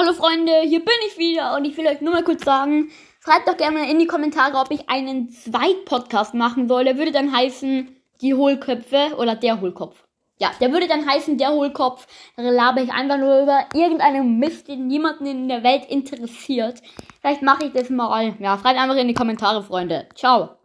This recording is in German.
Hallo Freunde, hier bin ich wieder und ich will euch nur mal kurz sagen, schreibt doch gerne mal in die Kommentare, ob ich einen Zweit-Podcast machen soll. Der würde dann heißen Die Hohlköpfe oder Der Hohlkopf. Ja, der würde dann heißen Der Hohlkopf. Da laber ich einfach nur über irgendeinen Mist, den niemanden in der Welt interessiert. Vielleicht mache ich das mal. Ja, schreibt einfach in die Kommentare, Freunde. Ciao.